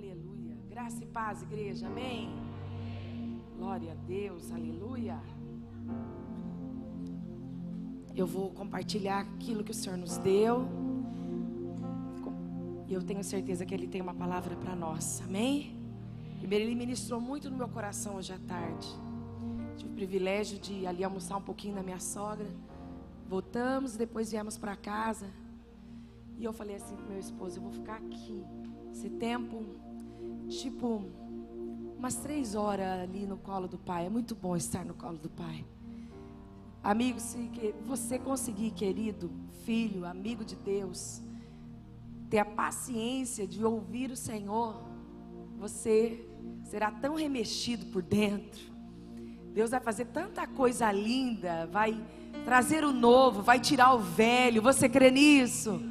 Aleluia. Graça e paz, igreja. Amém. Glória a Deus. Aleluia. Eu vou compartilhar aquilo que o Senhor nos deu. E eu tenho certeza que Ele tem uma palavra para nós. Amém? Primeiro, Ele ministrou muito no meu coração hoje à tarde. Tive o privilégio de ali almoçar um pouquinho na minha sogra. Voltamos, depois viemos para casa. E eu falei assim para meu esposo: eu vou ficar aqui. Esse tempo, tipo, umas três horas ali no colo do pai. É muito bom estar no colo do pai. Amigo, se você conseguir, querido, filho, amigo de Deus, ter a paciência de ouvir o Senhor, você será tão remexido por dentro. Deus vai fazer tanta coisa linda, vai trazer o novo, vai tirar o velho. Você crê nisso?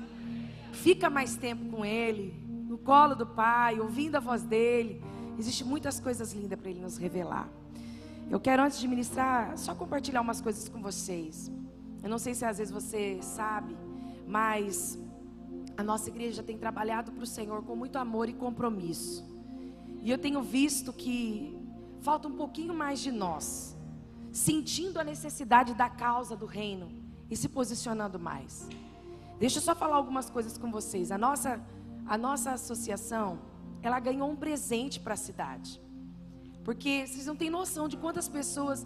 Fica mais tempo com Ele, colo do Pai, ouvindo a voz dEle. Existem muitas coisas lindas para Ele nos revelar. Eu quero, antes de ministrar, só compartilhar umas coisas com vocês. Eu não sei se às vezes você sabe, mas a nossa igreja tem trabalhado para o Senhor com muito amor e compromisso. E eu tenho visto que falta um pouquinho mais de nós, sentindo a necessidade da causa do reino e se posicionando mais. Deixa eu só falar algumas coisas com vocês. A nossa, a nossa associação, ela ganhou um presente para a cidade. Porque vocês não têm noção de quantas pessoas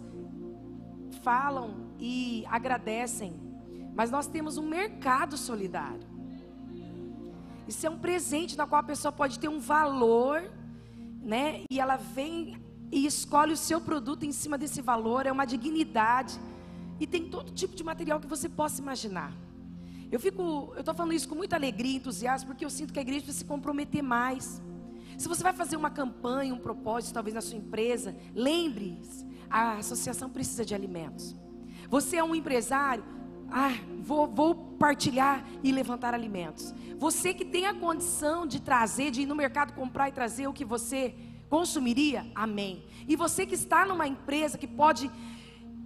falam e agradecem. Mas nós temos um mercado solidário. Isso é um presente na qual a pessoa pode ter um valor, né? E ela vem e escolhe o seu produto em cima desse valor, é uma dignidade. E tem todo tipo de material que você possa imaginar. Eu fico, eu estou falando isso com muita alegria e entusiasmo, porque eu sinto que a igreja precisa se comprometer mais. Se você vai fazer uma campanha, um propósito, talvez na sua empresa, lembre-se, a associação precisa de alimentos. Você é um empresário, ah, vou, vou partilhar e levantar alimentos. Você que tem a condição de trazer, de ir no mercado comprar e trazer o que você consumiria, amém. E você que está numa empresa que pode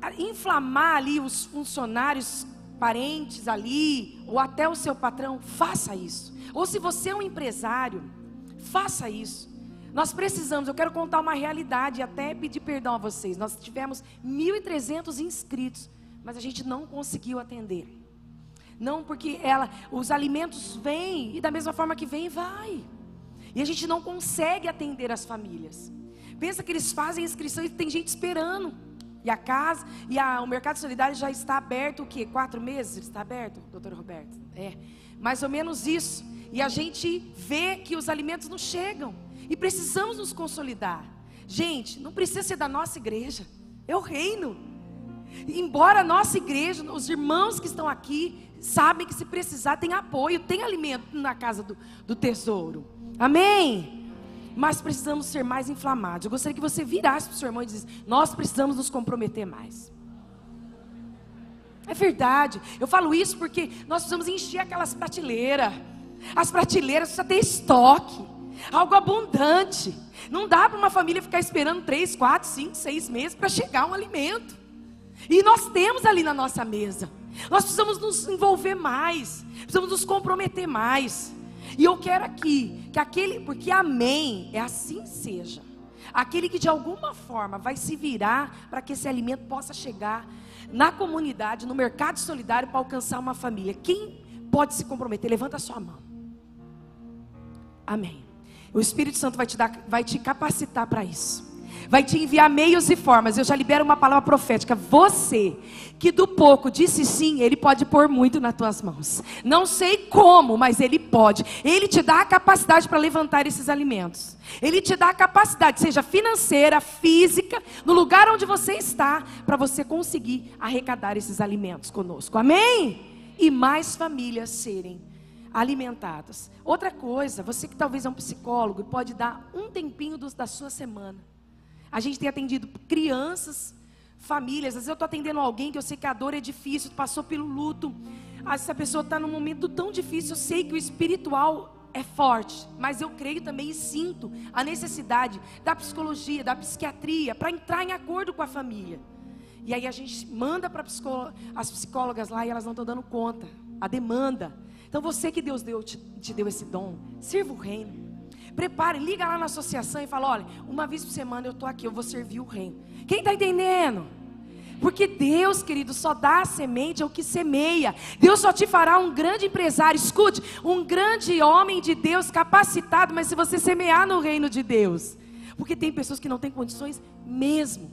ah, inflamar ali os funcionários, parentes ali, ou até o seu patrão, faça isso. Ou se você é um empresário, faça isso. Nós precisamos, eu quero contar uma realidade e até pedir perdão a vocês. Nós tivemos 1.300 inscritos, mas a gente não conseguiu atender. Não porque ela, os alimentos vêm e da mesma forma que vem, vai. E a gente não consegue atender as famílias. Pensa que eles fazem inscrição e tem gente esperando. E a casa, e a, o mercado solidário já está aberto o quê? Quatro meses? Está aberto, doutor Roberto? É, mais ou menos isso. E a gente vê que os alimentos não chegam. E precisamos nos consolidar. Gente, não precisa ser da nossa igreja. É o reino. Embora a nossa igreja, os irmãos que estão aqui, sabem que se precisar tem apoio, tem alimento na casa do, do tesouro. Amém? Mas precisamos ser mais inflamados. Eu gostaria que você virasse para o seu irmão e dissesse: Nós precisamos nos comprometer mais. É verdade. Eu falo isso porque nós precisamos encher aquelas prateleiras. As prateleiras precisam ter estoque. Algo abundante. Não dá para uma família ficar esperando três, quatro, cinco, seis meses para chegar um alimento. E nós temos ali na nossa mesa. Nós precisamos nos envolver mais, precisamos nos comprometer mais. E eu quero aqui que aquele, porque amém, é assim seja. Aquele que de alguma forma vai se virar para que esse alimento possa chegar na comunidade, no mercado solidário para alcançar uma família. Quem pode se comprometer? Levanta a sua mão. Amém. O Espírito Santo vai te dar, vai te capacitar para isso vai te enviar meios e formas. Eu já libero uma palavra profética. Você, que do pouco disse sim, Ele pode pôr muito nas tuas mãos. Não sei como, mas Ele pode. Ele te dá a capacidade para levantar esses alimentos. Ele te dá a capacidade, seja financeira, física, no lugar onde você está, para você conseguir arrecadar esses alimentos conosco. Amém? E mais famílias serem alimentadas. Outra coisa, você que talvez é um psicólogo, pode dar um tempinho da sua semana a gente tem atendido crianças, famílias. Às vezes eu estou atendendo alguém que eu sei que a dor é difícil, passou pelo luto. Essa pessoa está num momento tão difícil. Eu sei que o espiritual é forte, mas eu creio também e sinto a necessidade da psicologia, da psiquiatria, para entrar em acordo com a família. E aí a gente manda para as psicólogas lá e elas não estão dando conta. A demanda. Então você que Deus deu, te, te deu esse dom, sirva o reino. Prepare, liga lá na associação e fala: olha, uma vez por semana eu estou aqui, eu vou servir o reino. Quem está entendendo? Porque Deus, querido, só dá semente ao que semeia. Deus só te fará um grande empresário. Escute, um grande homem de Deus capacitado, mas se você semear no reino de Deus. Porque tem pessoas que não têm condições mesmo.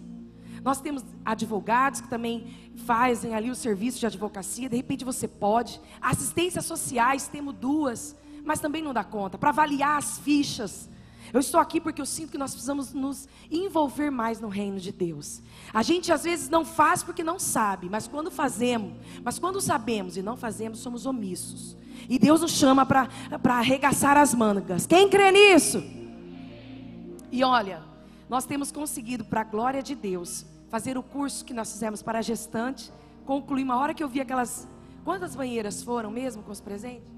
Nós temos advogados que também fazem ali o serviço de advocacia, de repente você pode. Assistências sociais, temos duas, mas também não dá conta. Para avaliar as fichas. Eu estou aqui porque eu sinto que nós precisamos nos envolver mais no reino de Deus. A gente às vezes não faz porque não sabe, mas quando fazemos, mas quando sabemos e não fazemos, somos omissos. E Deus nos chama para arregaçar as mangas. Quem crê nisso? E olha, nós temos conseguido, para a glória de Deus, fazer o curso que nós fizemos para a gestante, concluir. Uma hora que eu vi aquelas. Quantas banheiras foram mesmo com os presentes?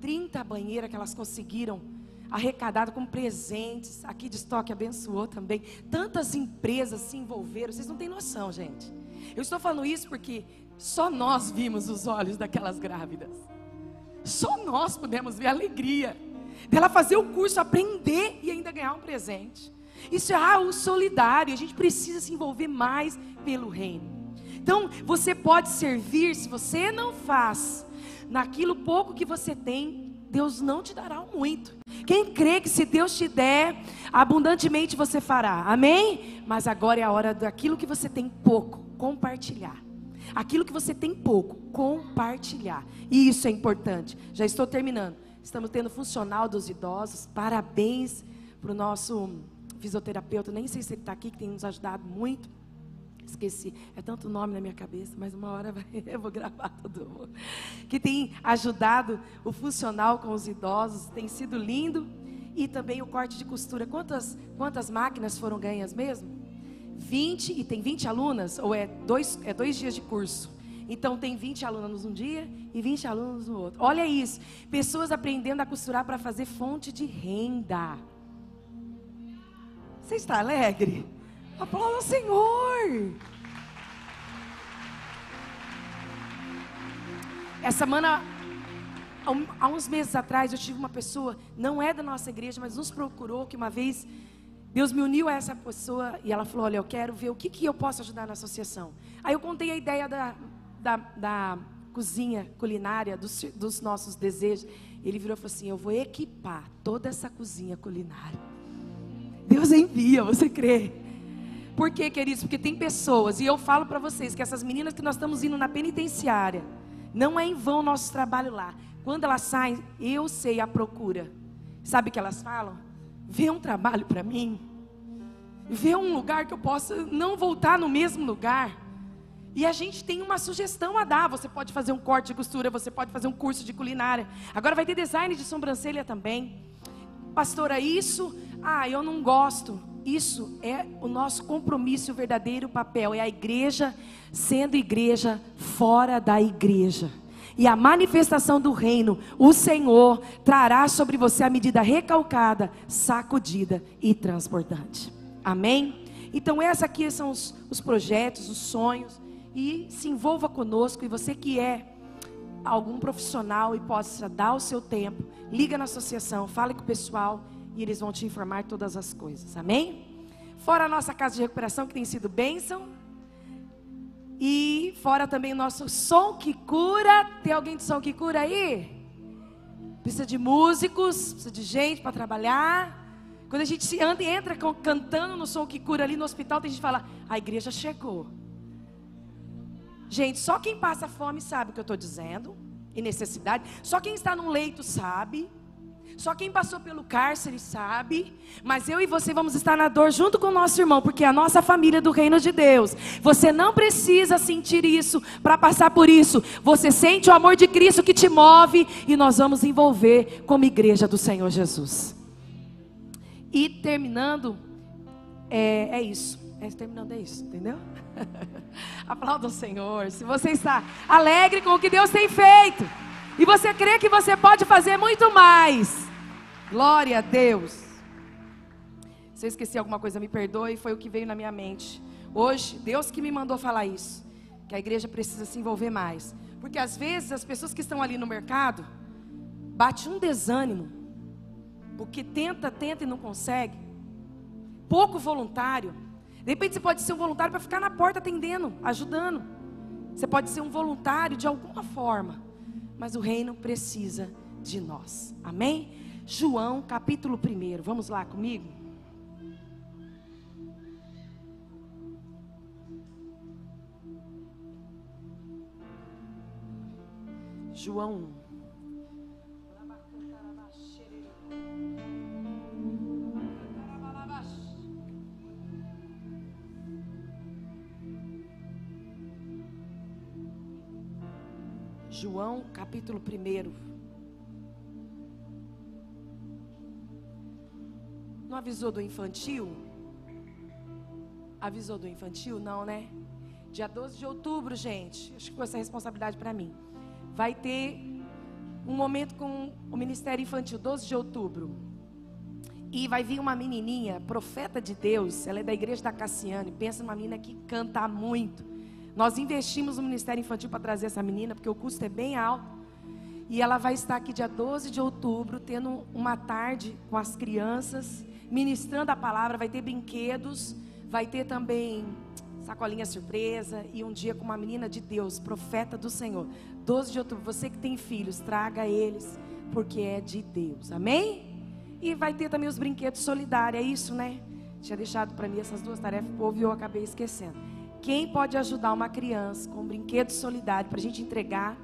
30 banheiras que elas conseguiram arrecadado com presentes. Aqui de estoque abençoou também. Tantas empresas se envolveram. Vocês não têm noção, gente. Eu estou falando isso porque só nós vimos os olhos daquelas grávidas. Só nós pudemos ver a alegria dela fazer o curso, aprender e ainda ganhar um presente. Isso é algo solidário. A gente precisa se envolver mais pelo reino. Então, você pode servir se você não faz naquilo pouco que você tem, Deus não te dará muito. Quem crê que se Deus te der, abundantemente você fará. Amém? Mas agora é a hora daquilo que você tem pouco, compartilhar. Aquilo que você tem pouco, compartilhar. E isso é importante. Já estou terminando. Estamos tendo funcional dos idosos. Parabéns para o nosso fisioterapeuta. Nem sei se ele está aqui, que tem nos ajudado muito. Esqueci, é tanto nome na minha cabeça, mas uma hora vai, eu vou gravar mundo. Que tem ajudado o funcional com os idosos, tem sido lindo. E também o corte de costura. Quantas, quantas máquinas foram ganhas mesmo? 20, e tem 20 alunas, ou é dois, é dois dias de curso. Então tem 20 alunos um dia e 20 alunos no outro. Olha isso, pessoas aprendendo a costurar para fazer fonte de renda. Você está alegre? Aplauda o Senhor. Essa semana, há uns meses atrás, eu tive uma pessoa, não é da nossa igreja, mas nos procurou que uma vez Deus me uniu a essa pessoa e ela falou: Olha, eu quero ver o que, que eu posso ajudar na associação. Aí eu contei a ideia da, da, da cozinha culinária, dos, dos nossos desejos. Ele virou e falou assim: Eu vou equipar toda essa cozinha culinária. Deus envia, você crê? Por quê, queridos? Porque tem pessoas, e eu falo para vocês que essas meninas que nós estamos indo na penitenciária, não é em vão nosso trabalho lá. Quando elas saem, eu sei a procura. Sabe o que elas falam? Vê um trabalho para mim. Vê um lugar que eu possa não voltar no mesmo lugar. E a gente tem uma sugestão a dar. Você pode fazer um corte de costura, você pode fazer um curso de culinária. Agora vai ter design de sobrancelha também. Pastora, isso, ah, eu não gosto. Isso é o nosso compromisso, o verdadeiro papel. É a igreja sendo igreja fora da igreja. E a manifestação do reino, o Senhor trará sobre você a medida recalcada, sacudida e transbordante. Amém? Então, esses aqui são os, os projetos, os sonhos. E se envolva conosco. E você que é algum profissional e possa dar o seu tempo, liga na associação, fale com o pessoal e eles vão te informar todas as coisas. Amém? Fora a nossa casa de recuperação que tem sido bênção. E fora também o nosso som que cura. Tem alguém de som que cura aí? Precisa de músicos, precisa de gente para trabalhar. Quando a gente anda e entra cantando no som que cura ali no hospital, tem gente que fala: a igreja chegou. Gente, só quem passa fome sabe o que eu estou dizendo, e necessidade. Só quem está num leito sabe. Só quem passou pelo cárcere sabe, mas eu e você vamos estar na dor junto com o nosso irmão, porque é a nossa família do reino de Deus. Você não precisa sentir isso para passar por isso. Você sente o amor de Cristo que te move e nós vamos envolver como igreja do Senhor Jesus. E terminando, é, é isso. É, terminando é isso, entendeu? Aplauda o Senhor. Se você está alegre com o que Deus tem feito e você crê que você pode fazer muito mais, Glória a Deus. Se eu esqueci alguma coisa, me perdoe, foi o que veio na minha mente. Hoje, Deus que me mandou falar isso, que a igreja precisa se envolver mais. Porque às vezes as pessoas que estão ali no mercado bate um desânimo. Porque tenta, tenta e não consegue. Pouco voluntário. De repente você pode ser um voluntário para ficar na porta atendendo, ajudando. Você pode ser um voluntário de alguma forma. Mas o reino precisa de nós. Amém? João capítulo 1. Vamos lá comigo? João 1. João capítulo 1. Não avisou do infantil? Avisou do infantil? Não, né? Dia 12 de outubro, gente. Acho que foi essa responsabilidade para mim. Vai ter um momento com o Ministério Infantil, 12 de outubro. E vai vir uma menininha, profeta de Deus. Ela é da igreja da Cassiane. Pensa numa menina que canta muito. Nós investimos no Ministério Infantil para trazer essa menina, porque o custo é bem alto. E ela vai estar aqui dia 12 de outubro, tendo uma tarde com as crianças, ministrando a palavra. Vai ter brinquedos, vai ter também sacolinha surpresa e um dia com uma menina de Deus, profeta do Senhor. 12 de outubro, você que tem filhos, traga eles, porque é de Deus. Amém? E vai ter também os brinquedos solidários, é isso, né? Tinha deixado para mim essas duas tarefas, povo, e eu acabei esquecendo. Quem pode ajudar uma criança com um brinquedo solidário para a gente entregar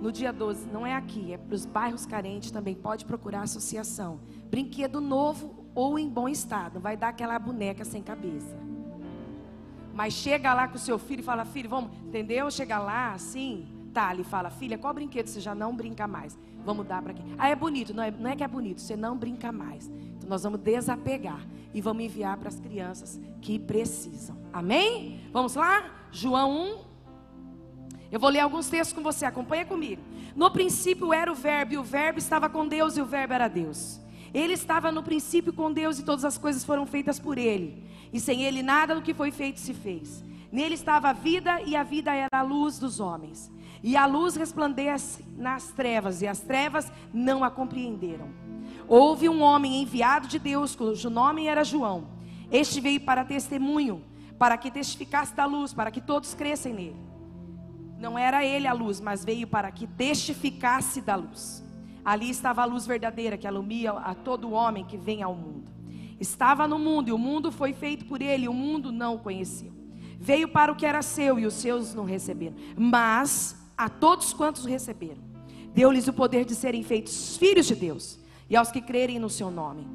no dia 12? Não é aqui, é para os bairros carentes também. Pode procurar a associação. Brinquedo novo ou em bom estado. Vai dar aquela boneca sem cabeça. Mas chega lá com o seu filho e fala: Filho, vamos, entendeu? Chega lá assim. Tá, ele fala: Filha, qual brinquedo você já não brinca mais? Vamos dar para quem? Ah, é bonito. Não é, não é que é bonito, você não brinca mais. Então nós vamos desapegar e vamos enviar para as crianças que precisam. Amém? Vamos lá? João 1. Eu vou ler alguns textos com você, acompanha comigo. No princípio era o Verbo, e o Verbo estava com Deus, e o Verbo era Deus. Ele estava no princípio com Deus, e todas as coisas foram feitas por Ele. E sem Ele nada do que foi feito se fez. Nele estava a vida, e a vida era a luz dos homens. E a luz resplandece nas trevas, e as trevas não a compreenderam. Houve um homem enviado de Deus, cujo nome era João. Este veio para testemunho, para que testificasse da luz, para que todos crescem nele. Não era ele a luz, mas veio para que testificasse da luz. Ali estava a luz verdadeira que alumia a todo homem que vem ao mundo. Estava no mundo e o mundo foi feito por ele, e o mundo não o conheceu. Veio para o que era seu e os seus não receberam. Mas a todos quantos receberam, deu-lhes o poder de serem feitos filhos de Deus e aos que crerem no seu nome,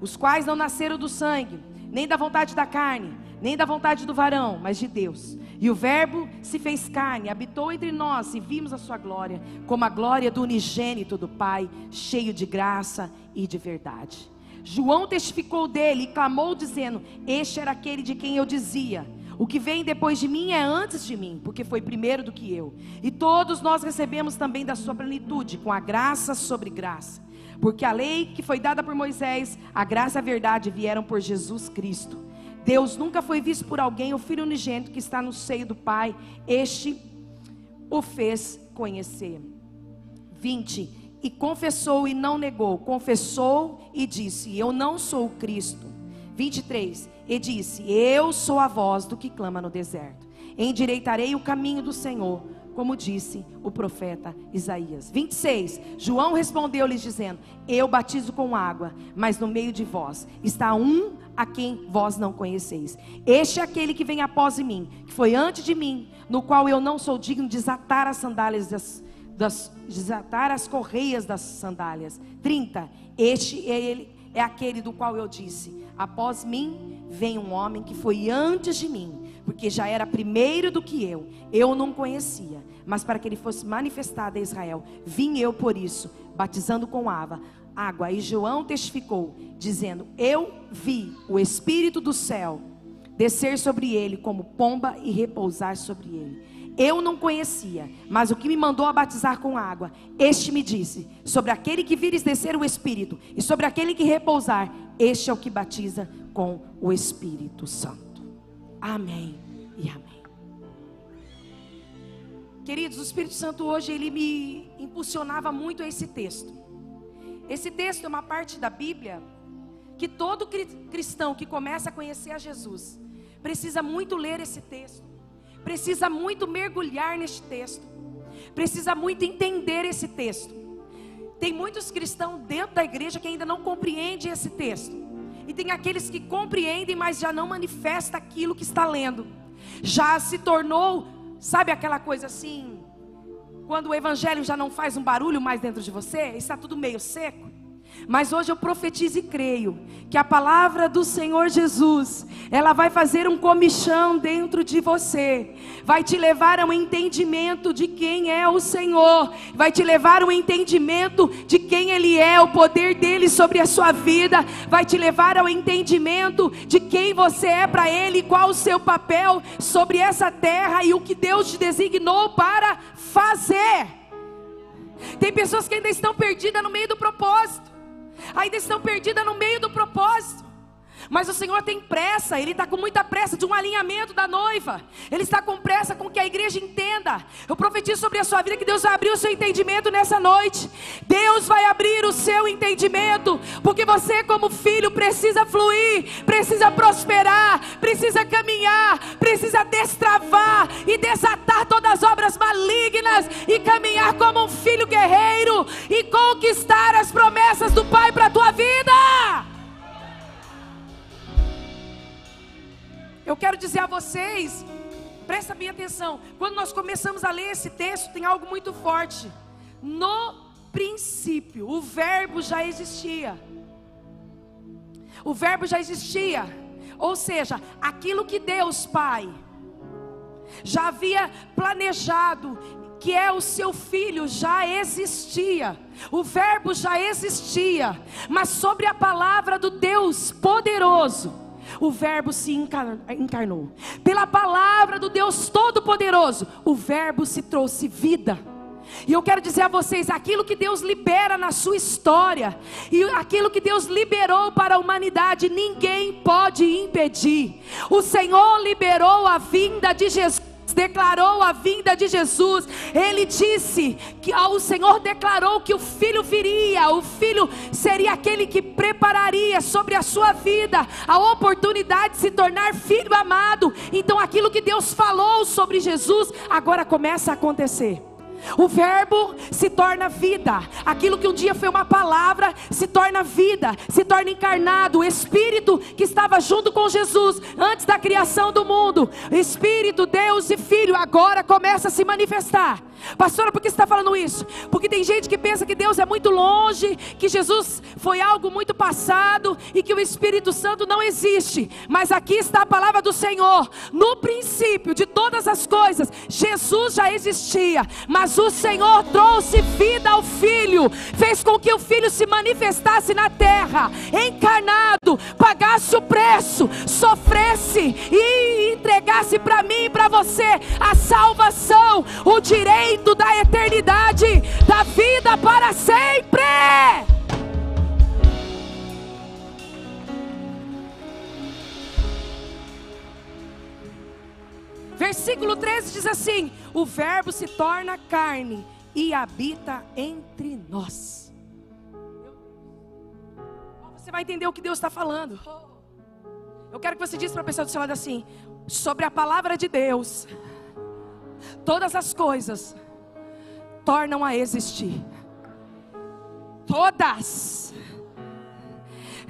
os quais não nasceram do sangue, nem da vontade da carne, nem da vontade do varão, mas de Deus. E o Verbo se fez carne, habitou entre nós e vimos a sua glória, como a glória do unigênito do Pai, cheio de graça e de verdade. João testificou dele e clamou, dizendo: Este era aquele de quem eu dizia. O que vem depois de mim é antes de mim, porque foi primeiro do que eu. E todos nós recebemos também da sua plenitude, com a graça sobre graça. Porque a lei que foi dada por Moisés, a graça e a verdade vieram por Jesus Cristo. Deus nunca foi visto por alguém, o Filho unigênito que está no seio do Pai, este o fez conhecer. 20. E confessou e não negou, confessou e disse: Eu não sou o Cristo. 23. E disse: Eu sou a voz do que clama no deserto. Endireitarei o caminho do Senhor, como disse o profeta Isaías. 26. João respondeu-lhes dizendo: Eu batizo com água, mas no meio de vós está um a quem vós não conheceis. Este é aquele que vem após mim, que foi antes de mim, no qual eu não sou digno de desatar as sandálias das, das desatar as correias das sandálias. 30. Este é ele é aquele do qual eu disse: Após mim vem um homem que foi antes de mim, porque já era primeiro do que eu. Eu não conhecia, mas para que ele fosse manifestado a Israel, vim eu por isso, batizando com água. Água. E João testificou, dizendo: Eu vi o Espírito do céu descer sobre ele como pomba e repousar sobre ele. Eu não conhecia, mas o que me mandou a batizar com água, este me disse: sobre aquele que vires descer o Espírito, e sobre aquele que repousar, este é o que batiza com o Espírito Santo. Amém e amém. Queridos, o Espírito Santo hoje ele me impulsionava muito a esse texto. Esse texto é uma parte da Bíblia que todo cristão que começa a conhecer a Jesus precisa muito ler esse texto, precisa muito mergulhar neste texto, precisa muito entender esse texto. Tem muitos cristãos dentro da igreja que ainda não compreendem esse texto. E tem aqueles que compreendem, mas já não manifesta aquilo que está lendo. Já se tornou, sabe aquela coisa assim, quando o evangelho já não faz um barulho mais dentro de você, está tudo meio seco. Mas hoje eu profetizo e creio que a palavra do Senhor Jesus, ela vai fazer um comichão dentro de você, vai te levar a um entendimento de quem é o Senhor, vai te levar a um entendimento de quem Ele é, o poder dele sobre a sua vida, vai te levar ao entendimento de quem você é para Ele, qual o seu papel sobre essa terra e o que Deus te designou para fazer. Tem pessoas que ainda estão perdidas no meio do propósito ainda estão perdidas no meio do propósito. Mas o Senhor tem pressa, Ele está com muita pressa de um alinhamento da noiva. Ele está com pressa com que a igreja entenda. Eu profetizo sobre a sua vida que Deus vai abrir o seu entendimento nessa noite. Deus vai abrir o seu entendimento, porque você, como filho, precisa fluir, precisa prosperar, precisa caminhar, precisa destravar e desatar todas as obras malignas e caminhar como um filho guerreiro e conquistar as promessas do Pai para a tua vida. Eu quero dizer a vocês, presta bem atenção, quando nós começamos a ler esse texto, tem algo muito forte. No princípio, o verbo já existia. O verbo já existia. Ou seja, aquilo que Deus Pai já havia planejado, que é o seu filho, já existia. O verbo já existia. Mas sobre a palavra do Deus poderoso, o Verbo se encarnou. Pela palavra do Deus Todo-Poderoso, o Verbo se trouxe vida. E eu quero dizer a vocês: aquilo que Deus libera na sua história, e aquilo que Deus liberou para a humanidade, ninguém pode impedir. O Senhor liberou a vinda de Jesus declarou a vinda de Jesus. Ele disse que o Senhor declarou que o filho viria, o filho seria aquele que prepararia sobre a sua vida a oportunidade de se tornar filho amado. Então aquilo que Deus falou sobre Jesus agora começa a acontecer. O Verbo se torna vida. Aquilo que um dia foi uma palavra se torna vida, se torna encarnado. O Espírito que estava junto com Jesus antes da criação do mundo, Espírito, Deus e Filho, agora começa a se manifestar. Pastora, por que você está falando isso? Porque tem gente que pensa que Deus é muito longe, que Jesus foi algo muito passado e que o Espírito Santo não existe. Mas aqui está a palavra do Senhor. No princípio de todas as coisas, Jesus já existia, mas o Senhor trouxe vida ao Filho, fez com que o Filho se manifestasse na terra, encarnado, pagasse o preço, sofresse e entregasse para mim e para você a salvação, o direito da eternidade, da vida para sempre. Versículo 13 diz assim: O Verbo se torna carne e habita entre nós. Você vai entender o que Deus está falando. Eu quero que você diga para a pessoa do seu lado assim: sobre a palavra de Deus, todas as coisas tornam a existir. Todas.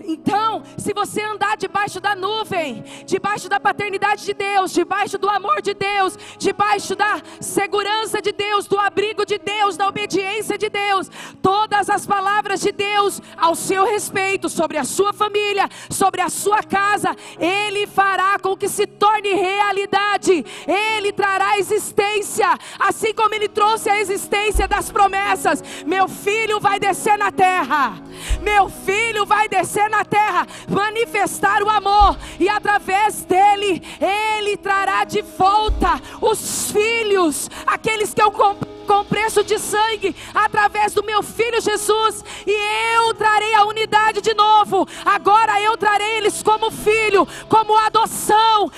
Então, se você andar debaixo da nuvem, debaixo da paternidade de Deus, debaixo do amor de Deus, debaixo da segurança de Deus, do abrigo de Deus, da obediência de Deus, todas as palavras de Deus ao seu respeito, sobre a sua família, sobre a sua casa, Ele fará com que se torne realidade, Ele trará existência, assim como Ele trouxe a existência das promessas. Meu filho vai descer na terra, meu filho vai descer na terra manifestar o amor, e através dele, ele trará de volta os filhos, aqueles que eu comprei com preço de sangue, através do meu filho Jesus, e eu trarei a unidade de novo. Agora eu trarei eles como filho, como adoção.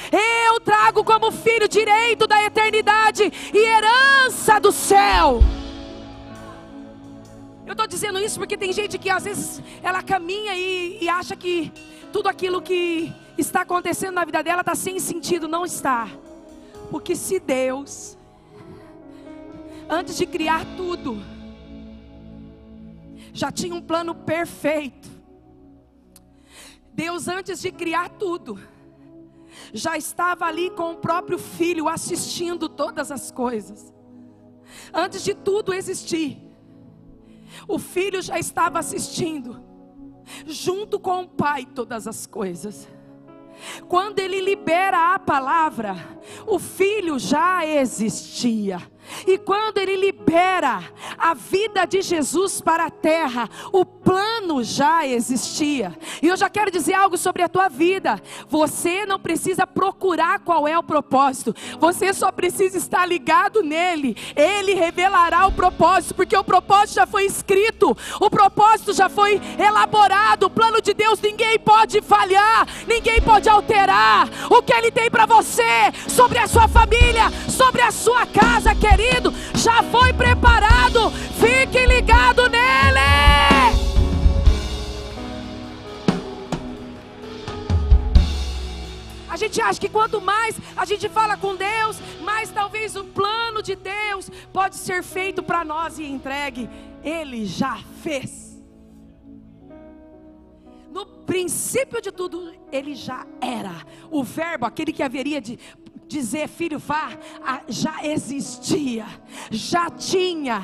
Eu trago como filho direito da eternidade e herança do céu. Eu estou dizendo isso porque tem gente que às vezes ela caminha e, e acha que tudo aquilo que está acontecendo na vida dela está sem sentido. Não está. Porque se Deus, antes de criar tudo, já tinha um plano perfeito. Deus, antes de criar tudo, já estava ali com o próprio filho assistindo todas as coisas. Antes de tudo existir, o filho já estava assistindo, junto com o pai, todas as coisas. Quando ele libera a palavra, o filho já existia. E quando ele libera a vida de Jesus para a terra, o plano já existia. E eu já quero dizer algo sobre a tua vida. Você não precisa procurar qual é o propósito. Você só precisa estar ligado nele. Ele revelará o propósito, porque o propósito já foi escrito, o propósito já foi elaborado. O plano de Deus ninguém pode falhar, ninguém pode alterar. O que ele tem para você, sobre a sua família, sobre a sua casa, querido querido, já foi preparado. Fique ligado nele. A gente acha que quanto mais a gente fala com Deus, mais talvez o plano de Deus pode ser feito para nós e entregue. Ele já fez. No princípio de tudo, ele já era. O verbo, aquele que haveria de dizer filho vá, já existia, já tinha,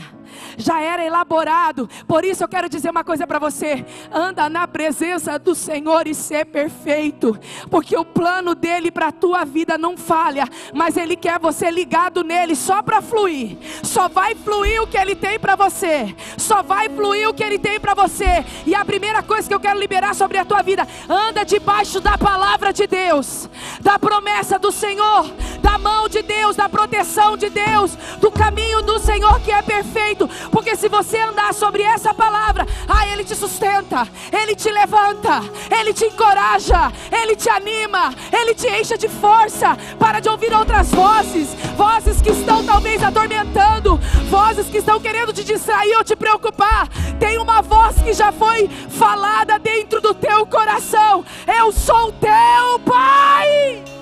já era elaborado. Por isso eu quero dizer uma coisa para você: anda na presença do Senhor e ser perfeito, porque o plano dele para a tua vida não falha, mas ele quer você ligado nele só para fluir. Só vai fluir o que ele tem para você. Só vai fluir o que ele tem para você. E a primeira coisa que eu quero liberar sobre a tua vida, anda debaixo da palavra de Deus, da promessa do Senhor da mão de Deus, da proteção de Deus, do caminho do Senhor que é perfeito. Porque se você andar sobre essa palavra, ah, Ele te sustenta, Ele te levanta, Ele te encoraja, Ele te anima, Ele te enche de força. Para de ouvir outras vozes, vozes que estão talvez atormentando, vozes que estão querendo te distrair ou te preocupar. Tem uma voz que já foi falada dentro do teu coração: Eu sou teu Pai.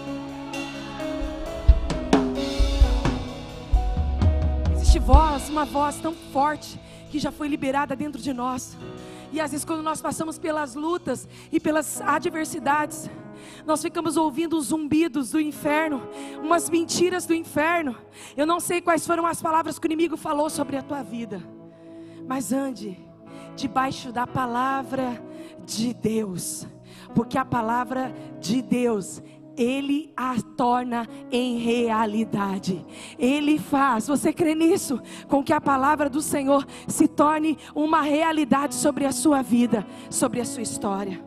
Existe voz, uma voz tão forte que já foi liberada dentro de nós. E às vezes, quando nós passamos pelas lutas e pelas adversidades, nós ficamos ouvindo os zumbidos do inferno, umas mentiras do inferno. Eu não sei quais foram as palavras que o inimigo falou sobre a tua vida, mas ande debaixo da palavra de Deus, porque a palavra de Deus ele a torna em realidade. Ele faz, você crê nisso? Com que a palavra do Senhor se torne uma realidade sobre a sua vida, sobre a sua história.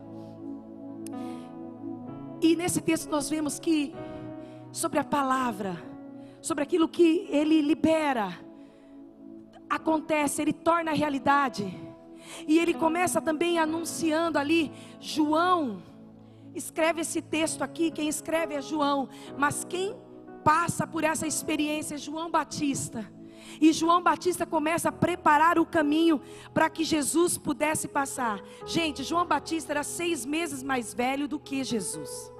E nesse texto nós vemos que, sobre a palavra, sobre aquilo que ele libera, acontece, ele torna realidade. E ele começa também anunciando ali, João escreve esse texto aqui, quem escreve é João, mas quem passa por essa experiência é João Batista. E João Batista começa a preparar o caminho para que Jesus pudesse passar. Gente, João Batista era seis meses mais velho do que Jesus.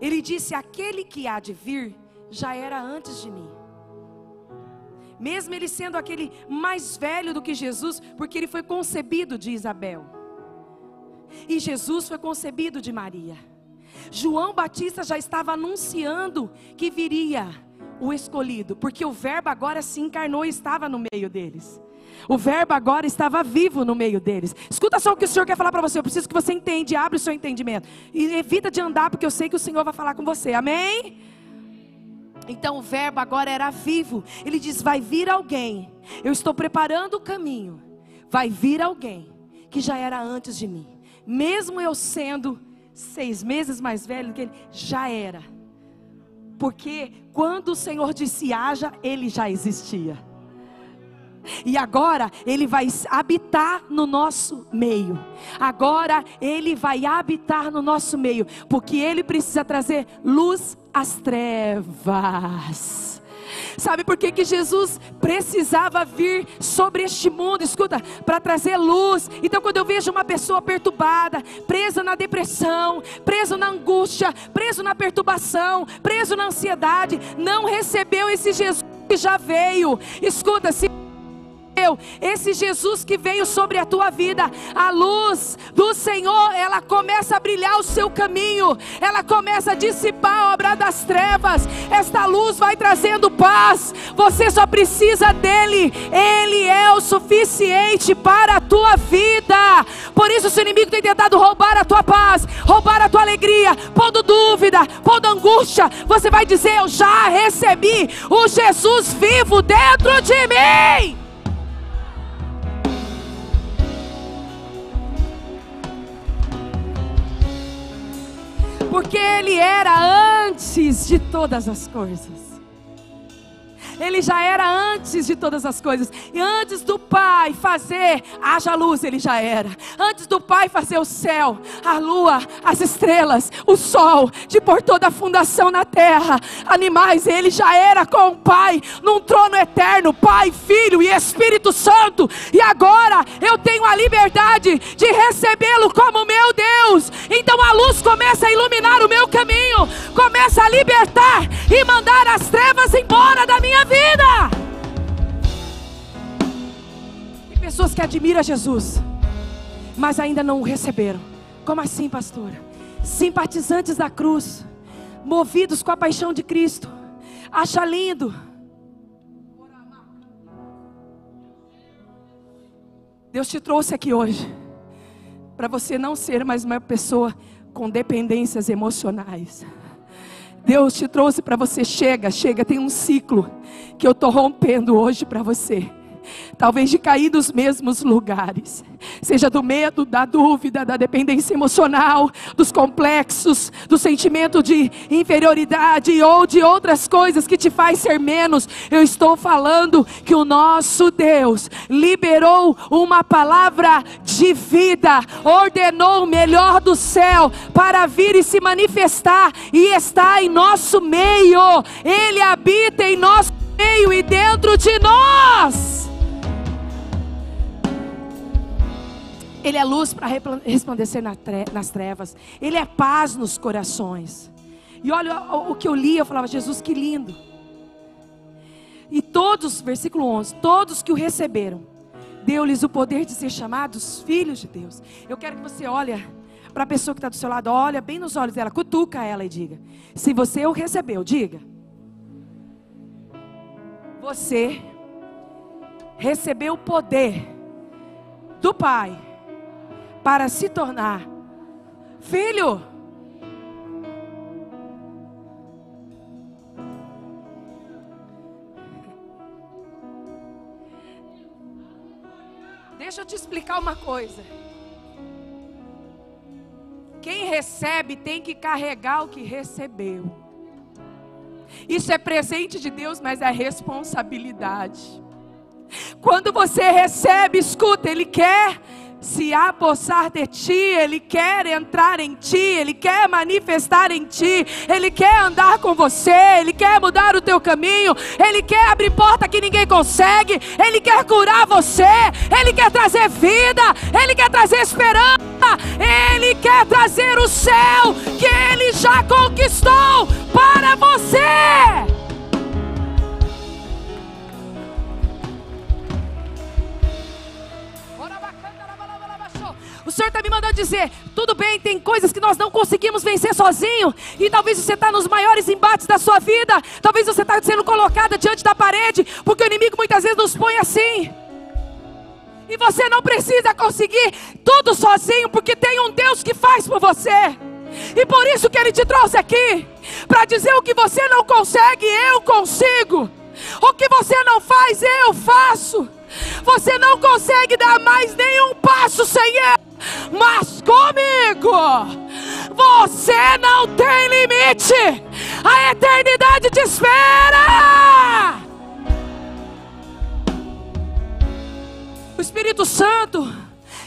Ele disse: Aquele que há de vir já era antes de mim. Mesmo ele sendo aquele mais velho do que Jesus, porque ele foi concebido de Isabel. E Jesus foi concebido de Maria. João Batista já estava anunciando que viria o escolhido, porque o Verbo agora se encarnou e estava no meio deles. O Verbo agora estava vivo no meio deles. Escuta só o que o Senhor quer falar para você. Eu preciso que você entenda, abre o seu entendimento. E evita de andar, porque eu sei que o Senhor vai falar com você. Amém? Então o Verbo agora era vivo. Ele diz: Vai vir alguém. Eu estou preparando o caminho. Vai vir alguém que já era antes de mim mesmo eu sendo seis meses mais velho que ele, já era. Porque quando o Senhor disse haja, ele já existia. E agora ele vai habitar no nosso meio. Agora ele vai habitar no nosso meio, porque ele precisa trazer luz às trevas. Sabe por que, que Jesus precisava vir sobre este mundo? Escuta, para trazer luz. Então, quando eu vejo uma pessoa perturbada, presa na depressão, preso na angústia, preso na perturbação, preso na ansiedade, não recebeu esse Jesus que já veio. Escuta, se esse Jesus que veio sobre a tua vida, a luz do Senhor, ela começa a brilhar o seu caminho, ela começa a dissipar a obra das trevas. Esta luz vai trazendo paz. Você só precisa dele, ele é o suficiente para a tua vida. Por isso, se o inimigo tem tentado roubar a tua paz, roubar a tua alegria, pondo dúvida, pondo angústia, você vai dizer: Eu já recebi o Jesus vivo dentro de mim. Porque Ele era antes de todas as coisas. Ele já era antes de todas as coisas. E antes do Pai fazer haja luz, ele já era. Antes do Pai fazer o céu, a lua, as estrelas, o sol, de pôr toda a fundação na terra, animais, ele já era com o Pai, num trono eterno, Pai, Filho e Espírito Santo. E agora eu tenho a liberdade de recebê-lo como meu Deus. Então a luz começa a iluminar o meu caminho, começa a libertar e mandar as trevas embora da minha vida. Tem pessoas que admiram Jesus, mas ainda não o receberam. Como assim, pastora? Simpatizantes da cruz, movidos com a paixão de Cristo, acha lindo. Deus te trouxe aqui hoje para você não ser mais uma pessoa com dependências emocionais. Deus te trouxe para você. Chega, chega, tem um ciclo que eu estou rompendo hoje para você talvez de cair dos mesmos lugares, seja do medo, da dúvida, da dependência emocional, dos complexos, do sentimento de inferioridade ou de outras coisas que te faz ser menos. Eu estou falando que o nosso Deus liberou uma palavra de vida, ordenou o melhor do céu para vir e se manifestar e está em nosso meio. Ele habita em nosso meio e dentro de nós. Ele é luz para resplandecer nas trevas. Ele é paz nos corações. E olha o que eu li, eu falava, Jesus, que lindo. E todos, versículo 11: todos que o receberam, deu-lhes o poder de ser chamados filhos de Deus. Eu quero que você olhe para a pessoa que está do seu lado, olha bem nos olhos dela, cutuca ela e diga: se você o recebeu, diga. Você recebeu o poder do Pai para se tornar filho. Deixa eu te explicar uma coisa. Quem recebe tem que carregar o que recebeu. Isso é presente de Deus, mas é responsabilidade. Quando você recebe, escuta, Ele quer se apossar de ti, Ele quer entrar em ti, Ele quer manifestar em ti, Ele quer andar com você, Ele quer mudar o teu caminho, Ele quer abrir porta que ninguém consegue, Ele quer curar você, Ele quer trazer vida, Ele quer trazer esperança, Ele quer trazer o céu que Ele já conquistou para você. Senhor está me mandando dizer: tudo bem, tem coisas que nós não conseguimos vencer sozinho, e talvez você está nos maiores embates da sua vida, talvez você está sendo colocada diante da parede, porque o inimigo muitas vezes nos põe assim. E você não precisa conseguir tudo sozinho, porque tem um Deus que faz por você. E por isso que Ele te trouxe aqui, para dizer o que você não consegue, eu consigo. O que você não faz, eu faço. Você não consegue dar mais nenhum passo sem Ele mas comigo você não tem limite, a eternidade te espera. O Espírito Santo,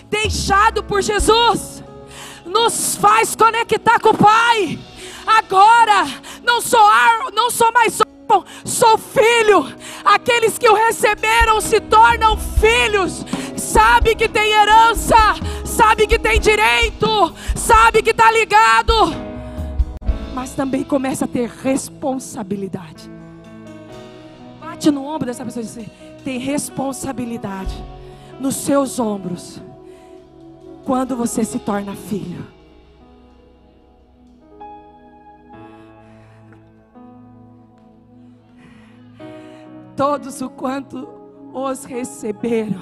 deixado por Jesus, nos faz conectar com o Pai. Agora, não sou, ar, não sou mais participam, sou filho. Aqueles que o receberam se tornam filhos. Sabe que tem herança, sabe que tem direito, sabe que está ligado, mas também começa a ter responsabilidade. Bate no ombro dessa pessoa e diz: assim, tem responsabilidade nos seus ombros quando você se torna filho. Todos o quanto os receberam,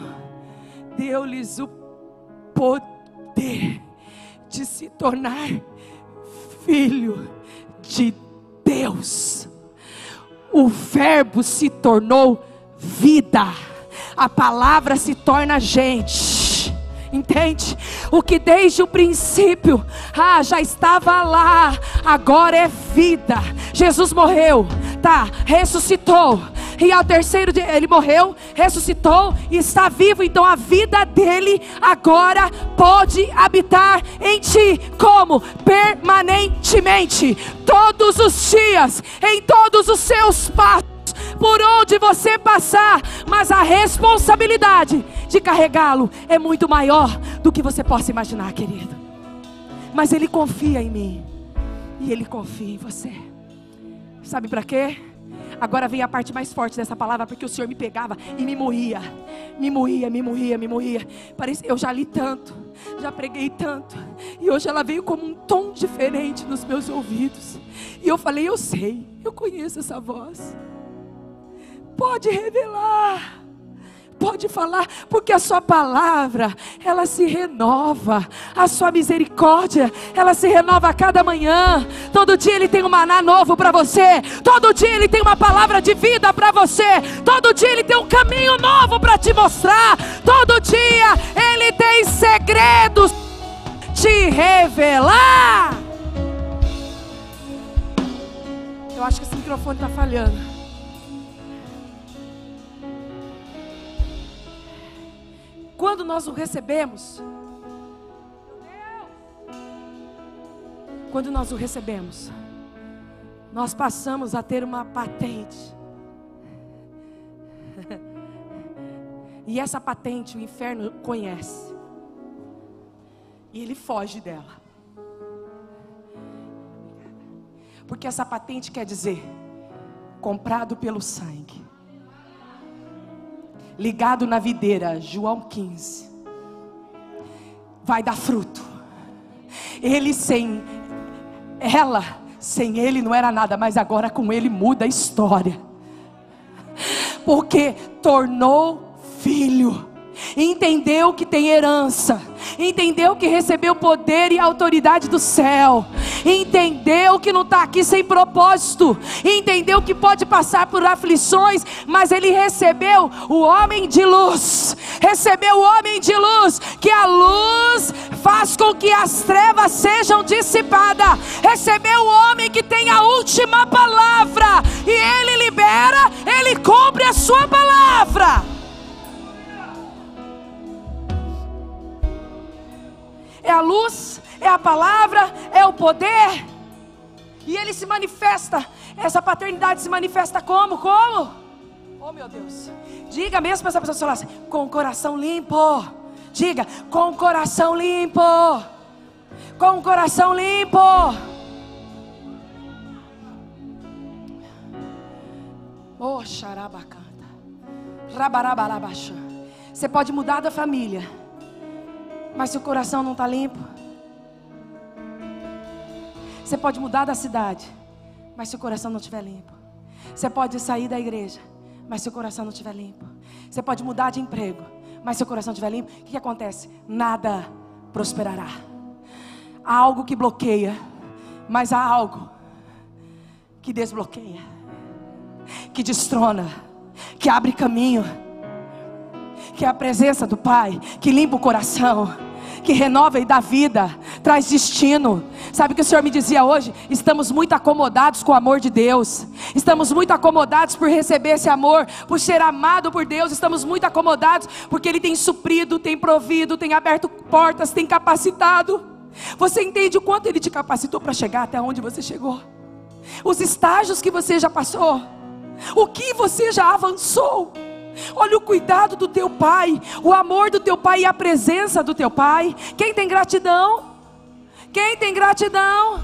deu-lhes o poder de se tornar filho de Deus. O Verbo se tornou vida, a palavra se torna gente entende? O que desde o princípio, ah, já estava lá, agora é vida. Jesus morreu, tá, ressuscitou. E ao terceiro dia ele morreu, ressuscitou e está vivo. Então a vida dele agora pode habitar em ti, como permanentemente, todos os dias, em todos os seus passos por onde você passar, mas a responsabilidade de carregá-lo é muito maior do que você possa imaginar, querido. Mas Ele confia em mim e Ele confia em você. Sabe para quê? Agora vem a parte mais forte dessa palavra, porque o Senhor me pegava e me moía, me moía, me moía, me moía. Parece, eu já li tanto, já preguei tanto, e hoje ela veio como um tom diferente nos meus ouvidos. E eu falei: Eu sei, eu conheço essa voz pode revelar. Pode falar, porque a sua palavra, ela se renova. A sua misericórdia, ela se renova a cada manhã. Todo dia ele tem um maná novo para você. Todo dia ele tem uma palavra de vida para você. Todo dia ele tem um caminho novo para te mostrar. Todo dia ele tem segredos te revelar. Eu acho que esse microfone está falhando. Quando nós o recebemos, quando nós o recebemos, nós passamos a ter uma patente. E essa patente o inferno conhece. E ele foge dela. Porque essa patente quer dizer comprado pelo sangue ligado na videira, João 15, vai dar fruto. Ele sem ela, sem ele não era nada, mas agora com ele muda a história. Porque tornou filho entendeu que tem herança, entendeu que recebeu poder e autoridade do céu, entendeu que não está aqui sem propósito, entendeu que pode passar por aflições, mas ele recebeu o homem de luz, recebeu o homem de luz, que a luz faz com que as trevas sejam dissipadas, recebeu o homem que tem a última palavra, e ele libera, ele cumpre a sua palavra. É a luz, é a palavra, é o poder. E ele se manifesta, essa paternidade se manifesta como? Como? Oh meu Deus. Diga mesmo para essa pessoa assim, com o coração limpo. Diga, com o coração limpo. Com o coração limpo. Oh, xarabacanta. Rabarabarabaxã. Você pode mudar da família mas se o coração não está limpo, você pode mudar da cidade, mas se o coração não estiver limpo, você pode sair da igreja, mas se o coração não estiver limpo, você pode mudar de emprego, mas se o coração estiver limpo, o que, que acontece? Nada prosperará. Há algo que bloqueia, mas há algo que desbloqueia, que destrona, que abre caminho, que é a presença do Pai, que limpa o coração que renova e dá vida, traz destino. Sabe o que o Senhor me dizia hoje? Estamos muito acomodados com o amor de Deus, estamos muito acomodados por receber esse amor, por ser amado por Deus, estamos muito acomodados porque Ele tem suprido, tem provido, tem aberto portas, tem capacitado. Você entende o quanto Ele te capacitou para chegar até onde você chegou? Os estágios que você já passou. O que você já avançou? Olha o cuidado do teu pai, o amor do teu pai e a presença do teu pai. Quem tem gratidão? Quem tem gratidão?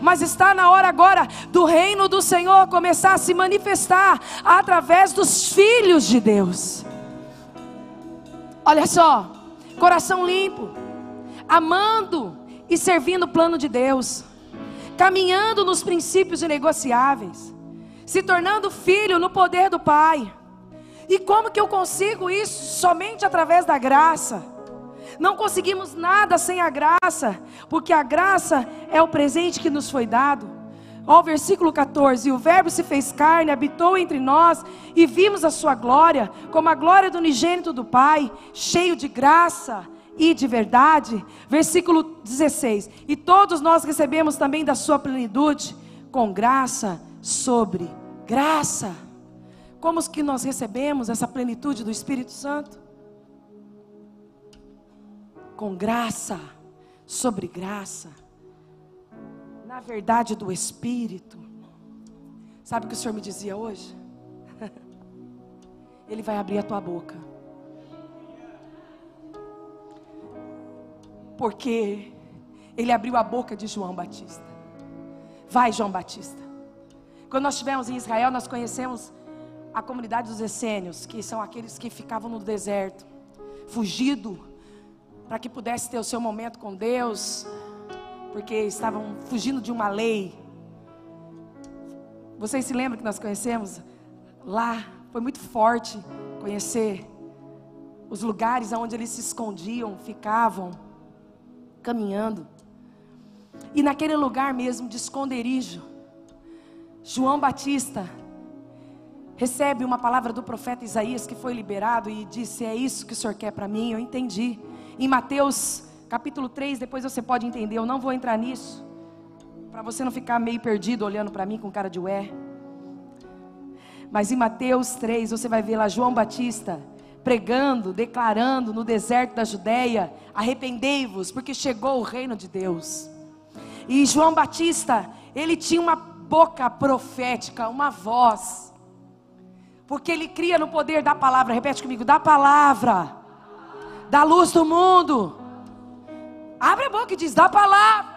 Mas está na hora agora do reino do Senhor começar a se manifestar através dos filhos de Deus. Olha só, coração limpo, amando e servindo o plano de Deus, caminhando nos princípios inegociáveis, se tornando filho no poder do Pai. E como que eu consigo isso? Somente através da graça. Não conseguimos nada sem a graça, porque a graça é o presente que nos foi dado. Ó, versículo 14: E o Verbo se fez carne, habitou entre nós, e vimos a sua glória, como a glória do unigênito do Pai, cheio de graça e de verdade. Versículo 16: E todos nós recebemos também da sua plenitude, com graça sobre graça. Como que nós recebemos essa plenitude do Espírito Santo? Com graça, sobre graça, na verdade do Espírito. Sabe o que o Senhor me dizia hoje? Ele vai abrir a tua boca. Porque ele abriu a boca de João Batista. Vai, João Batista. Quando nós estivemos em Israel, nós conhecemos a comunidade dos essênios, que são aqueles que ficavam no deserto, fugido, para que pudesse ter o seu momento com Deus, porque estavam fugindo de uma lei. Vocês se lembram que nós conhecemos? Lá foi muito forte conhecer os lugares onde eles se escondiam, ficavam caminhando. E naquele lugar mesmo de esconderijo, João Batista recebe uma palavra do profeta Isaías que foi liberado e disse: É isso que o Senhor quer para mim. Eu entendi. Em Mateus capítulo 3, depois você pode entender. Eu não vou entrar nisso, para você não ficar meio perdido olhando para mim com cara de ué. Mas em Mateus 3, você vai ver lá João Batista pregando, declarando no deserto da Judéia: arrependei-vos, porque chegou o reino de Deus. E João Batista, ele tinha uma boca profética, uma voz porque ele cria no poder da palavra. Repete comigo: da palavra. Da luz do mundo. Abre a boca e diz: da palavra.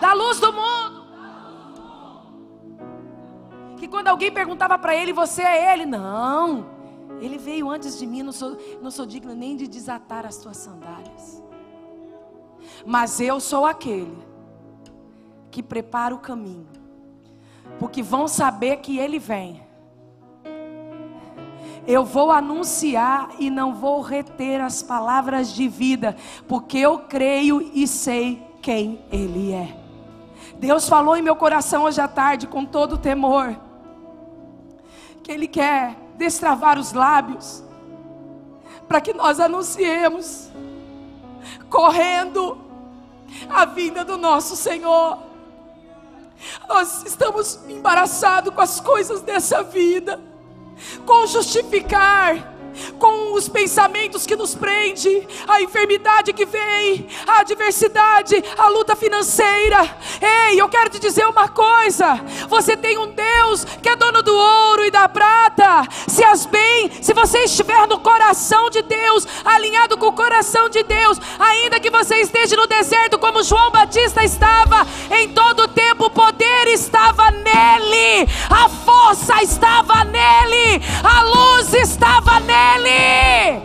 Da luz do mundo. Que quando alguém perguntava para ele: Você é ele? Não. Ele veio antes de mim. Não sou, não sou digno nem de desatar as tuas sandálias. Mas eu sou aquele que prepara o caminho. Porque vão saber que ele vem eu vou anunciar e não vou reter as palavras de vida, porque eu creio e sei quem Ele é. Deus falou em meu coração hoje à tarde, com todo temor, que Ele quer destravar os lábios, para que nós anunciemos, correndo, a vinda do nosso Senhor. Nós estamos embaraçados com as coisas dessa vida com justificar, com os pensamentos que nos prende, a enfermidade que vem, a adversidade, a luta financeira. Ei, eu quero te dizer uma coisa: você tem um Deus que é dono do ouro e da prata. Se as bem, se você estiver no coração de Deus, alinhado com o coração de Deus, ainda que você esteja no deserto como João Batista estava, em todo tempo o poder estava nele, a força estava nele, a luz estava nele nele.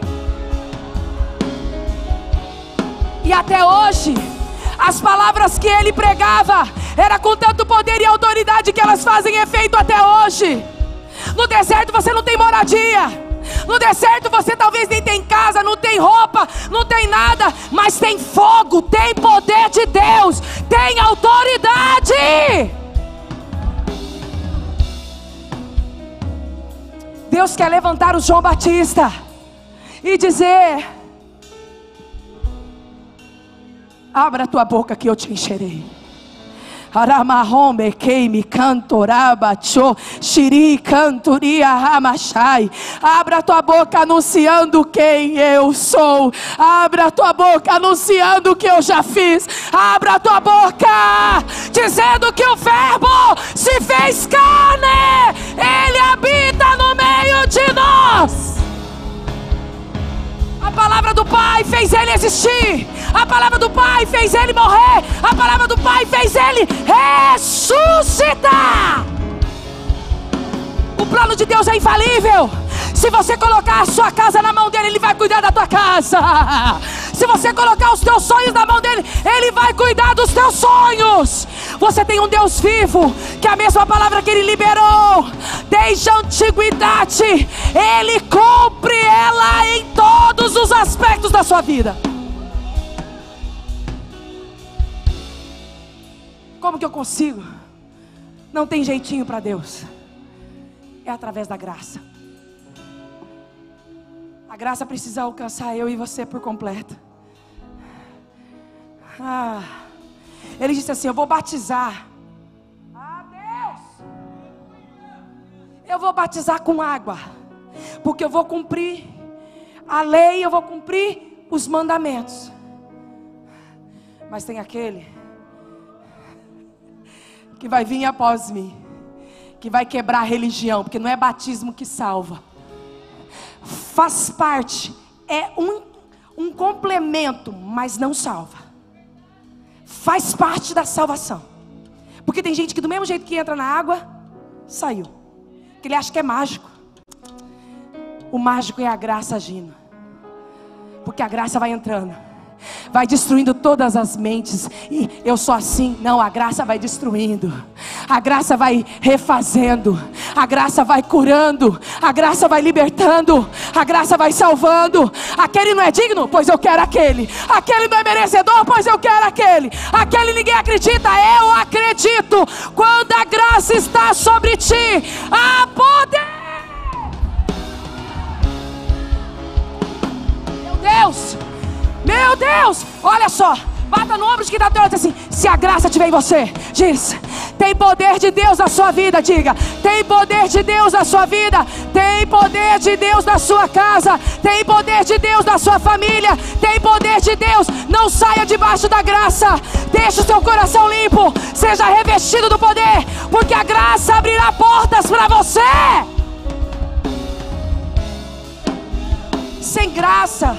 E até hoje, as palavras que ele pregava era com tanto poder e autoridade que elas fazem efeito até hoje. No deserto você não tem moradia. No deserto você talvez nem tem casa, não tem roupa, não tem nada, mas tem fogo, tem poder de Deus, tem autoridade. Deus quer levantar o João Batista e dizer: Abra a tua boca que eu te encherei. Aramahome queime cantoraba cho shiri cantoria ramachai. Abra tua boca anunciando quem eu sou. Abra tua boca anunciando o que eu já fiz. Abra tua boca dizendo que o verbo se fez carne. Ele habita no meio de nós. A palavra do Pai fez ele existir. A palavra do Pai fez ele morrer. A palavra do Pai fez ele ressuscitar. O plano de Deus é infalível. Se você colocar a sua casa na mão dele, ele vai cuidar da tua casa. Se você colocar os teus sonhos na mão dele, ele vai cuidar dos teus sonhos. Você tem um Deus vivo, que é a mesma palavra que ele liberou desde a antiguidade, ele cumpre ela em todos os aspectos da sua vida. Como que eu consigo? Não tem jeitinho para Deus. É através da graça. A graça precisa alcançar eu e você por completo. Ah, ele disse assim: Eu vou batizar. Ah, Deus! Eu vou batizar com água, porque eu vou cumprir a lei, eu vou cumprir os mandamentos. Mas tem aquele que vai vir após mim, que vai quebrar a religião, porque não é batismo que salva faz parte, é um, um complemento, mas não salva. Faz parte da salvação. Porque tem gente que do mesmo jeito que entra na água, saiu. Que ele acha que é mágico. O mágico é a graça agindo. Porque a graça vai entrando vai destruindo todas as mentes. E eu sou assim. Não, a graça vai destruindo, a graça vai refazendo, a graça vai curando, a graça vai libertando, a graça vai salvando. Aquele não é digno? Pois eu quero aquele. Aquele não é merecedor? Pois eu quero aquele. Aquele ninguém acredita? Eu acredito. Quando a graça está sobre ti, há poder. Meu Deus. Meu Deus, olha só. Bata no ombro de quem está teu assim: se a graça estiver em você, diz: tem poder de Deus na sua vida, diga: tem poder de Deus na sua vida, tem poder de Deus na sua casa, tem poder de Deus na sua família, tem poder de Deus. Não saia debaixo da graça, deixe o seu coração limpo, seja revestido do poder, porque a graça abrirá portas para você. Sem graça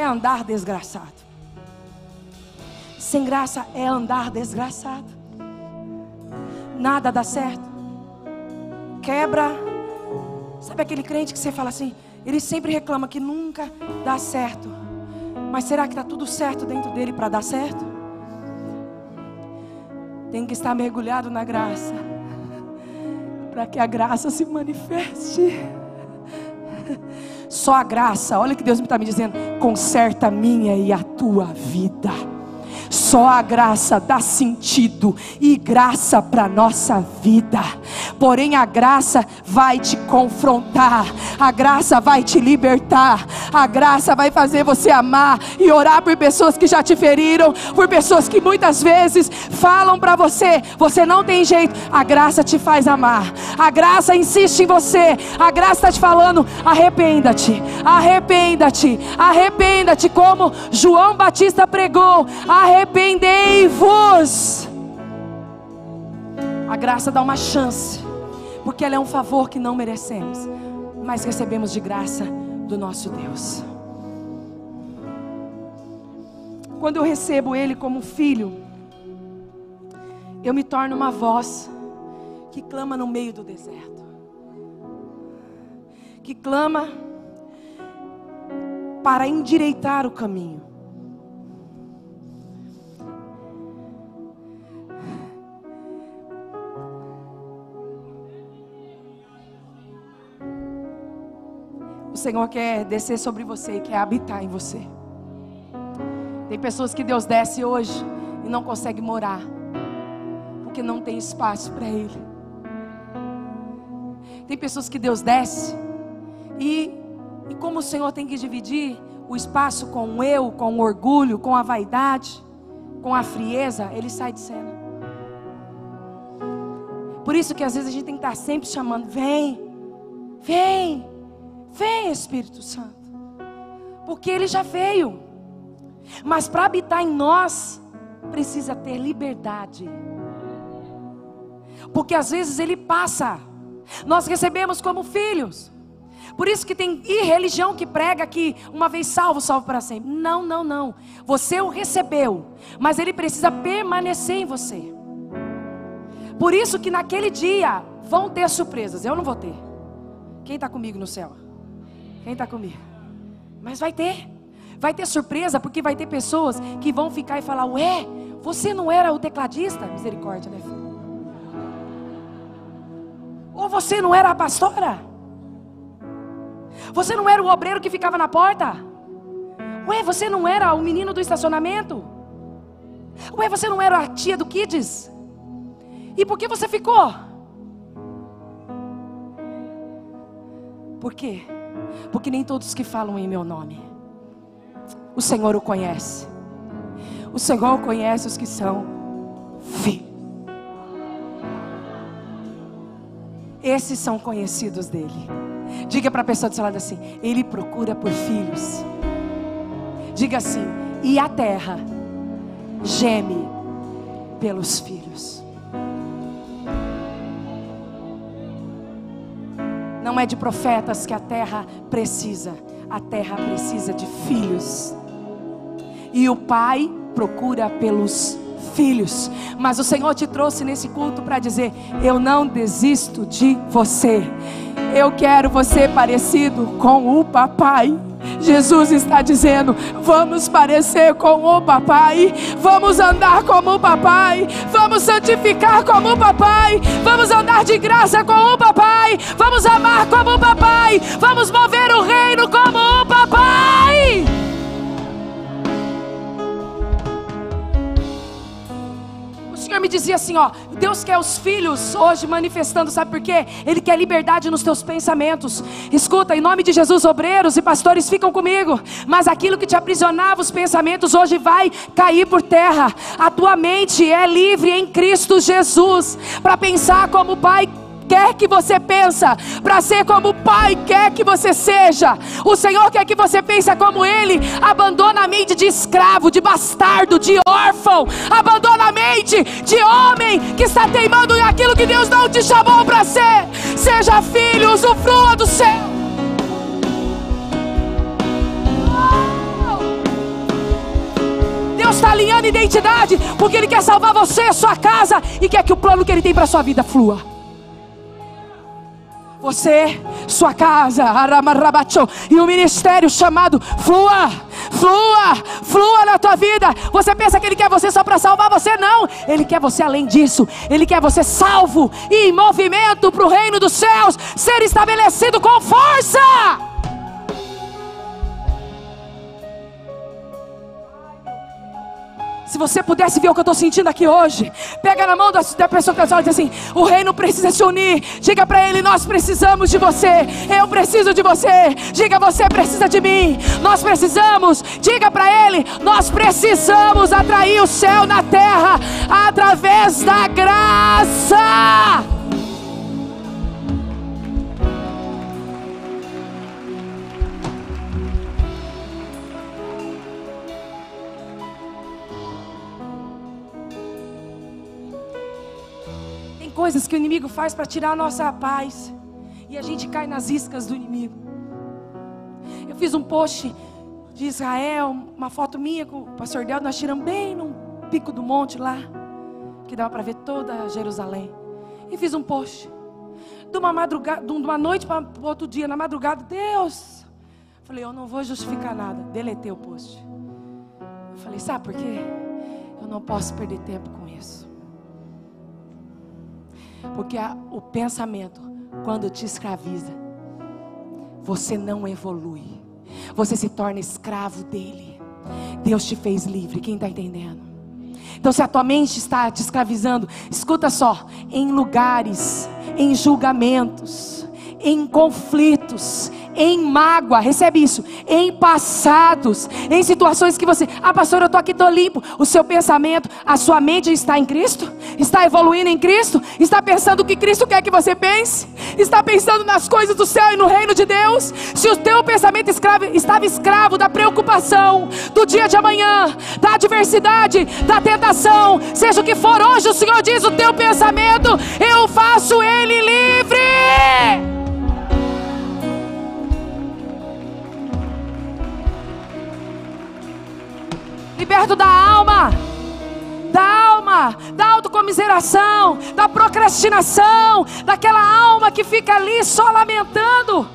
é andar desgraçado. Sem graça é andar desgraçado. Nada dá certo. Quebra. Sabe aquele crente que você fala assim? Ele sempre reclama que nunca dá certo. Mas será que está tudo certo dentro dele para dar certo? Tem que estar mergulhado na graça. Para que a graça se manifeste. Só a graça, olha que Deus está me dizendo: conserta a minha e a tua vida. Só a graça dá sentido e graça para nossa vida. Porém a graça vai te confrontar, a graça vai te libertar, a graça vai fazer você amar e orar por pessoas que já te feriram, por pessoas que muitas vezes falam para você, você não tem jeito. A graça te faz amar. A graça insiste em você. A graça está te falando: arrependa-te, arrependa-te, arrependa-te, como João Batista pregou. Arrependa arrependei-vos. A graça dá uma chance, porque ela é um favor que não merecemos, mas recebemos de graça do nosso Deus. Quando eu recebo Ele como filho, eu me torno uma voz que clama no meio do deserto, que clama para endireitar o caminho. Senhor quer descer sobre você e quer habitar em você. Tem pessoas que Deus desce hoje e não consegue morar, porque não tem espaço para Ele. Tem pessoas que Deus desce e, e como o Senhor tem que dividir o espaço com o eu, com o orgulho, com a vaidade, com a frieza, ele sai de cena. Por isso que às vezes a gente tem que estar sempre chamando: vem, vem, vem Espírito Santo. Porque ele já veio. Mas para habitar em nós, precisa ter liberdade. Porque às vezes ele passa. Nós recebemos como filhos. Por isso que tem religião que prega que uma vez salvo, salvo para sempre. Não, não, não. Você o recebeu, mas ele precisa permanecer em você. Por isso que naquele dia vão ter surpresas. Eu não vou ter. Quem está comigo no céu? Quem está comigo? Mas vai ter. Vai ter surpresa, porque vai ter pessoas que vão ficar e falar: Ué, você não era o tecladista? Misericórdia, né? Ou você não era a pastora? Você não era o obreiro que ficava na porta? Ué, você não era o menino do estacionamento? Ué, você não era a tia do Kids? E por que você ficou? Por quê? Porque nem todos que falam em meu nome, o Senhor o conhece. O Senhor conhece os que são filhos. Esses são conhecidos dele. Diga para a pessoa do seu lado assim: Ele procura por filhos. Diga assim: E a terra geme pelos filhos. Não é de profetas que a terra precisa, a terra precisa de filhos. E o pai procura pelos filhos. Mas o Senhor te trouxe nesse culto para dizer: Eu não desisto de você. Eu quero você parecido com o papai. Jesus está dizendo: vamos parecer com o papai, vamos andar como o papai, vamos santificar como o papai, vamos andar de graça com o papai, vamos amar como o papai, vamos mover o reino como o papai. Senhor me dizia assim: ó, Deus quer os filhos hoje manifestando, sabe por quê? Ele quer liberdade nos teus pensamentos. Escuta, em nome de Jesus, obreiros e pastores ficam comigo, mas aquilo que te aprisionava os pensamentos hoje vai cair por terra. A tua mente é livre em Cristo Jesus para pensar como o Pai quer que você pensa, para ser como o Pai quer que você seja. O Senhor quer que você pense como Ele. Abandona a mente de escravo, de bastardo, de órfão. Abandona a mente de homem que está teimando em aquilo que Deus não te chamou para ser. Seja filho, usufrua do céu. Deus está alinhando identidade, porque Ele quer salvar você, sua casa, e quer que o plano que Ele tem para sua vida flua. Você, sua casa, e o ministério chamado flua, flua, flua na tua vida. Você pensa que Ele quer você só para salvar você? Não, Ele quer você além disso. Ele quer você salvo e em movimento para o reino dos céus ser estabelecido com força. Se você pudesse ver o que eu estou sentindo aqui hoje, pega na mão da, pessoa que está e diz assim: o reino precisa se unir. Diga para ele: nós precisamos de você. Eu preciso de você. Diga: você precisa de mim. Nós precisamos. Diga para ele: nós precisamos atrair o céu na terra através da graça. Coisas que o inimigo faz para tirar a nossa paz. E a gente cai nas iscas do inimigo. Eu fiz um post de Israel, uma foto minha com o pastor Del, nós tiramos bem no pico do monte lá, que dava para ver toda Jerusalém. E fiz um post. De uma madrugada, de uma noite para outro dia, na madrugada, Deus. Falei, eu não vou justificar nada. Deletei o post. Eu falei, sabe por quê? Eu não posso perder tempo com isso. Porque a, o pensamento, quando te escraviza, você não evolui. Você se torna escravo dele. Deus te fez livre. Quem está entendendo? Então, se a tua mente está te escravizando, escuta só: em lugares, em julgamentos, em conflitos, em mágoa, recebe isso, em passados, em situações que você, ah, pastor, eu estou aqui, estou limpo. O seu pensamento, a sua mente está em Cristo? Está evoluindo em Cristo? Está pensando o que Cristo quer que você pense? Está pensando nas coisas do céu e no reino de Deus? Se o teu pensamento escravo, estava escravo da preocupação, do dia de amanhã, da adversidade, da tentação, seja o que for, hoje o Senhor diz: o teu pensamento, eu faço ele livre. Liberto da alma, da alma, da autocomiseração, da procrastinação, daquela alma que fica ali só lamentando.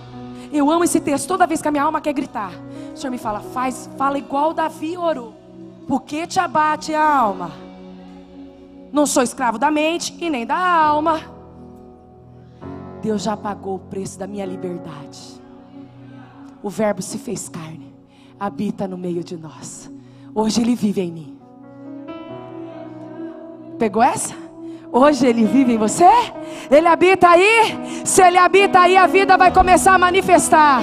Eu amo esse texto, toda vez que a minha alma quer gritar, o Senhor me fala, faz, fala igual Davi orou. Por que te abate a alma? Não sou escravo da mente e nem da alma. Deus já pagou o preço da minha liberdade. O Verbo se fez carne, habita no meio de nós. Hoje Ele vive em mim. Pegou essa? Hoje Ele vive em você? Ele habita aí? Se Ele habita aí, a vida vai começar a manifestar.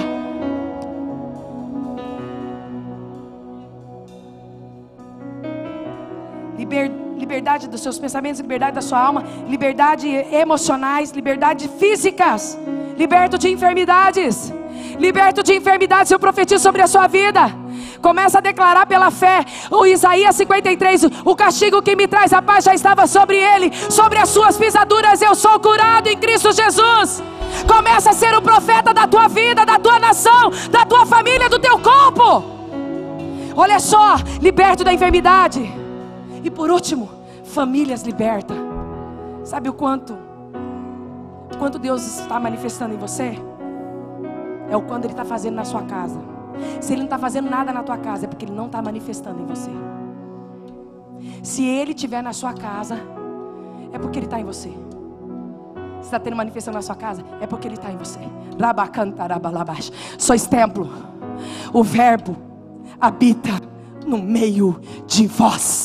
liberdade dos seus pensamentos, liberdade da sua alma, liberdade emocionais, liberdade físicas, liberto de enfermidades, liberto de enfermidades. Eu profetizo sobre a sua vida. Começa a declarar pela fé. O Isaías 53, o castigo que me traz a paz já estava sobre ele, sobre as suas pisaduras eu sou curado em Cristo Jesus. Começa a ser o profeta da tua vida, da tua nação, da tua família, do teu corpo. Olha só, liberto da enfermidade. E por último, famílias libertas. Sabe o quanto? O quanto Deus está manifestando em você? É o quanto Ele está fazendo na sua casa. Se Ele não está fazendo nada na tua casa, é porque Ele não está manifestando em você. Se Ele estiver na sua casa, é porque Ele está em você. Se está tendo manifestação na sua casa, é porque Ele está em você. Sois templo. O Verbo habita no meio de vós.